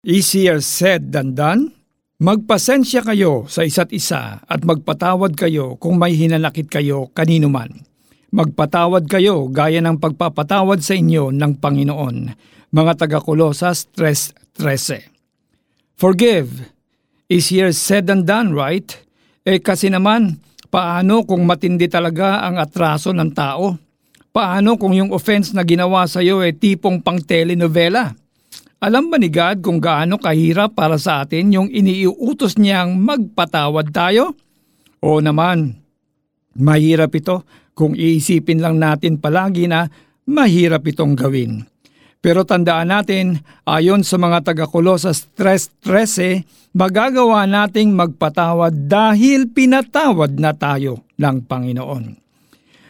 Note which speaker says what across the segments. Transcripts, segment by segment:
Speaker 1: Easier said than done? Magpasensya kayo sa isa't isa at magpatawad kayo kung may hinanakit kayo kanino man. Magpatawad kayo gaya ng pagpapatawad sa inyo ng Panginoon. Mga taga-Kolosas 3.13 Forgive. Easier said than done, right? Eh kasi naman, paano kung matindi talaga ang atraso ng tao? Paano kung yung offense na ginawa sa iyo ay tipong pang telenovela? Alam ba ni God kung gaano kahirap para sa atin yung iniiutos niyang magpatawad tayo? O naman, mahirap ito kung iisipin lang natin palagi na mahirap itong gawin. Pero tandaan natin, ayon sa mga taga-Kolosas 3.13, magagawa nating magpatawad dahil pinatawad na tayo ng Panginoon.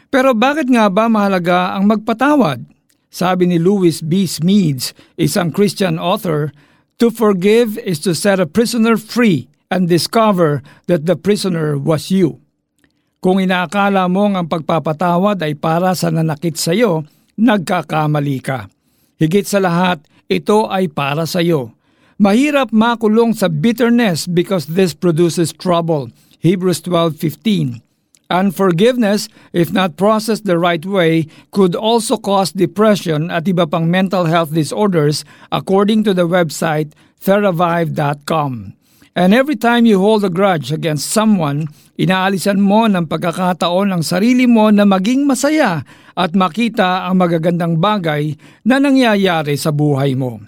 Speaker 1: Pero bakit nga ba mahalaga ang magpatawad? Sabi ni Louis B. Smedes, isang Christian author, to forgive is to set a prisoner free and discover that the prisoner was you. Kung inaakala mong ang pagpapatawad ay para sa nanakit sa iyo, nagkakamali ka. Higit sa lahat, ito ay para sa iyo. Mahirap makulong sa bitterness because this produces trouble. Hebrews 12:15. Unforgiveness, if not processed the right way, could also cause depression at iba pang mental health disorders according to the website theravive.com. And every time you hold a grudge against someone, inaalisan mo ng pagkakataon ang sarili mo na maging masaya at makita ang magagandang bagay na nangyayari sa buhay mo.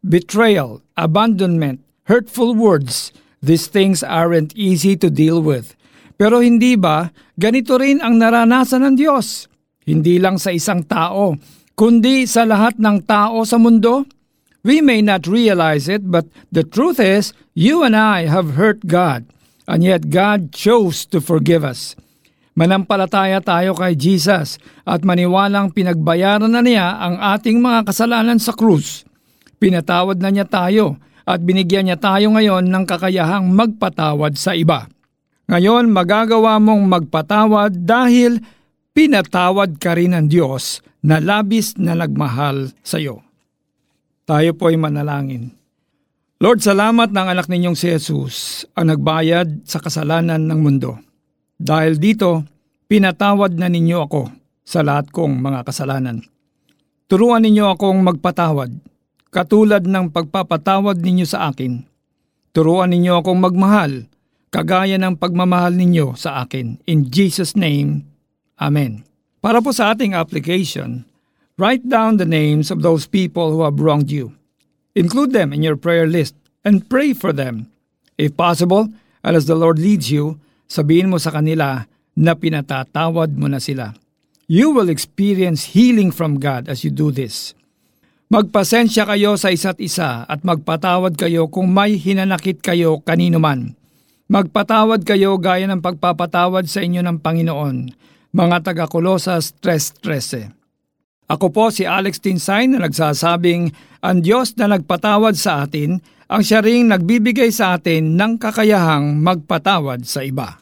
Speaker 1: Betrayal, abandonment, hurtful words, these things aren't easy to deal with. Pero hindi ba ganito rin ang naranasan ng Diyos? Hindi lang sa isang tao, kundi sa lahat ng tao sa mundo? We may not realize it, but the truth is, you and I have hurt God, and yet God chose to forgive us. Manampalataya tayo kay Jesus at maniwalang pinagbayaran na niya ang ating mga kasalanan sa krus. Pinatawad na niya tayo at binigyan niya tayo ngayon ng kakayahang magpatawad sa iba. Ngayon magagawa mong magpatawad dahil pinatawad ka rin ng Diyos na labis na nagmahal sa iyo. Tayo po ay manalangin. Lord, salamat ng anak ninyong si Jesus ang nagbayad sa kasalanan ng mundo. Dahil dito, pinatawad na ninyo ako sa lahat kong mga kasalanan. Turuan ninyo akong magpatawad, katulad ng pagpapatawad ninyo sa akin. Turuan ninyo akong magmahal, kagaya ng pagmamahal ninyo sa akin. In Jesus' name, Amen. Para po sa ating application, write down the names of those people who have wronged you. Include them in your prayer list and pray for them. If possible, and as the Lord leads you, sabihin mo sa kanila na pinatatawad mo na sila. You will experience healing from God as you do this. Magpasensya kayo sa isa't isa at magpatawad kayo kung may hinanakit kayo kanino man Magpatawad kayo gaya ng pagpapatawad sa inyo ng Panginoon, mga taga-Kolosas 3.13. Ako po si Alex Tinsay na nagsasabing, ang Diyos na nagpatawad sa atin, ang siya ring nagbibigay sa atin ng kakayahang magpatawad sa iba.